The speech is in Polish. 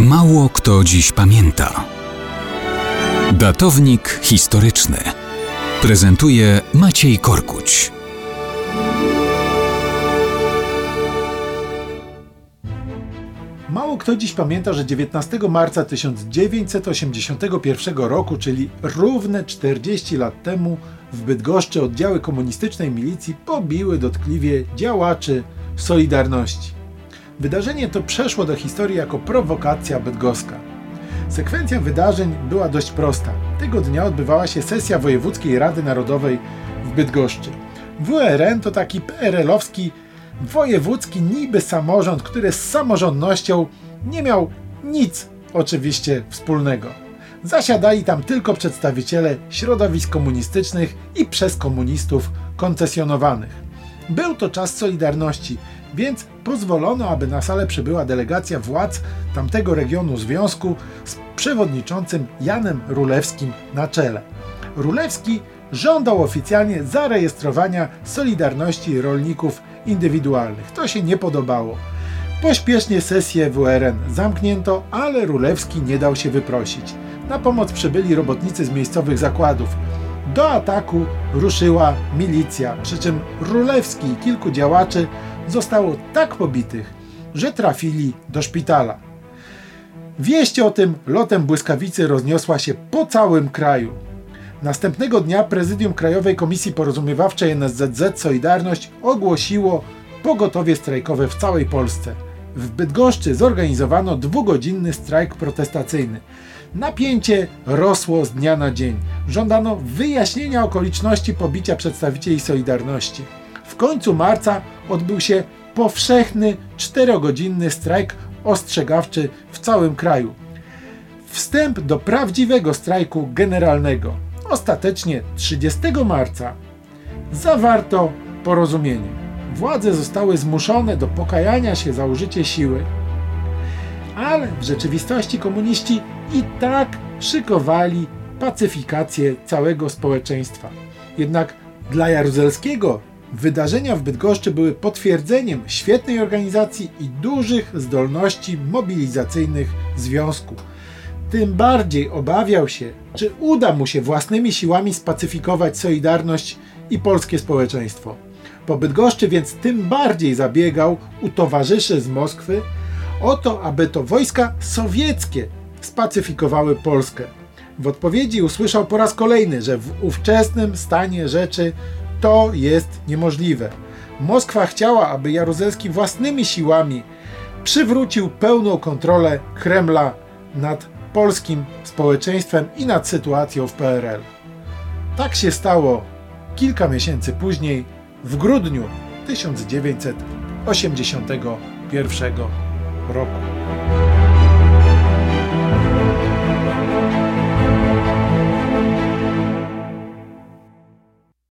Mało kto dziś pamięta. Datownik historyczny prezentuje Maciej Korkuć. Mało kto dziś pamięta, że 19 marca 1981 roku, czyli równe 40 lat temu, w Bydgoszczy oddziały komunistycznej milicji pobiły dotkliwie działaczy Solidarności. Wydarzenie to przeszło do historii jako prowokacja bydgoska. Sekwencja wydarzeń była dość prosta. Tego dnia odbywała się sesja Wojewódzkiej Rady Narodowej w Bydgoszczy. WRN to taki PRL-owski wojewódzki niby samorząd, który z samorządnością nie miał nic oczywiście wspólnego. Zasiadali tam tylko przedstawiciele środowisk komunistycznych i przez komunistów koncesjonowanych. Był to czas Solidarności, więc pozwolono, aby na salę przybyła delegacja władz tamtego regionu związku z przewodniczącym Janem Rulewskim na czele. Rulewski żądał oficjalnie zarejestrowania Solidarności Rolników Indywidualnych. To się nie podobało. Pośpiesznie sesję WRN zamknięto, ale Rulewski nie dał się wyprosić. Na pomoc przybyli robotnicy z miejscowych zakładów. Do ataku ruszyła milicja, przy czym Rulewski i kilku działaczy zostało tak pobitych, że trafili do szpitala. Wieść o tym lotem błyskawicy rozniosła się po całym kraju. Następnego dnia prezydium Krajowej Komisji Porozumiewawczej NSZZ Solidarność ogłosiło pogotowie strajkowe w całej Polsce. W Bydgoszczy zorganizowano dwugodzinny strajk protestacyjny. Napięcie rosło z dnia na dzień. Żądano wyjaśnienia okoliczności pobicia przedstawicieli Solidarności. W końcu marca odbył się powszechny czterogodzinny strajk ostrzegawczy w całym kraju. Wstęp do prawdziwego strajku generalnego. Ostatecznie 30 marca zawarto porozumienie. Władze zostały zmuszone do pokajania się za użycie siły, ale w rzeczywistości komuniści i tak szykowali pacyfikację całego społeczeństwa. Jednak dla Jaruzelskiego wydarzenia w Bydgoszczy były potwierdzeniem świetnej organizacji i dużych zdolności mobilizacyjnych związku. Tym bardziej obawiał się, czy uda mu się własnymi siłami spacyfikować Solidarność i polskie społeczeństwo. Po Bydgoszczy więc tym bardziej zabiegał u towarzyszy z Moskwy o to, aby to wojska sowieckie spacyfikowały Polskę. W odpowiedzi usłyszał po raz kolejny, że w ówczesnym stanie rzeczy to jest niemożliwe. Moskwa chciała, aby Jaruzelski własnymi siłami przywrócił pełną kontrolę Kremla nad polskim społeczeństwem i nad sytuacją w PRL. Tak się stało kilka miesięcy później, w grudniu 1981 roku.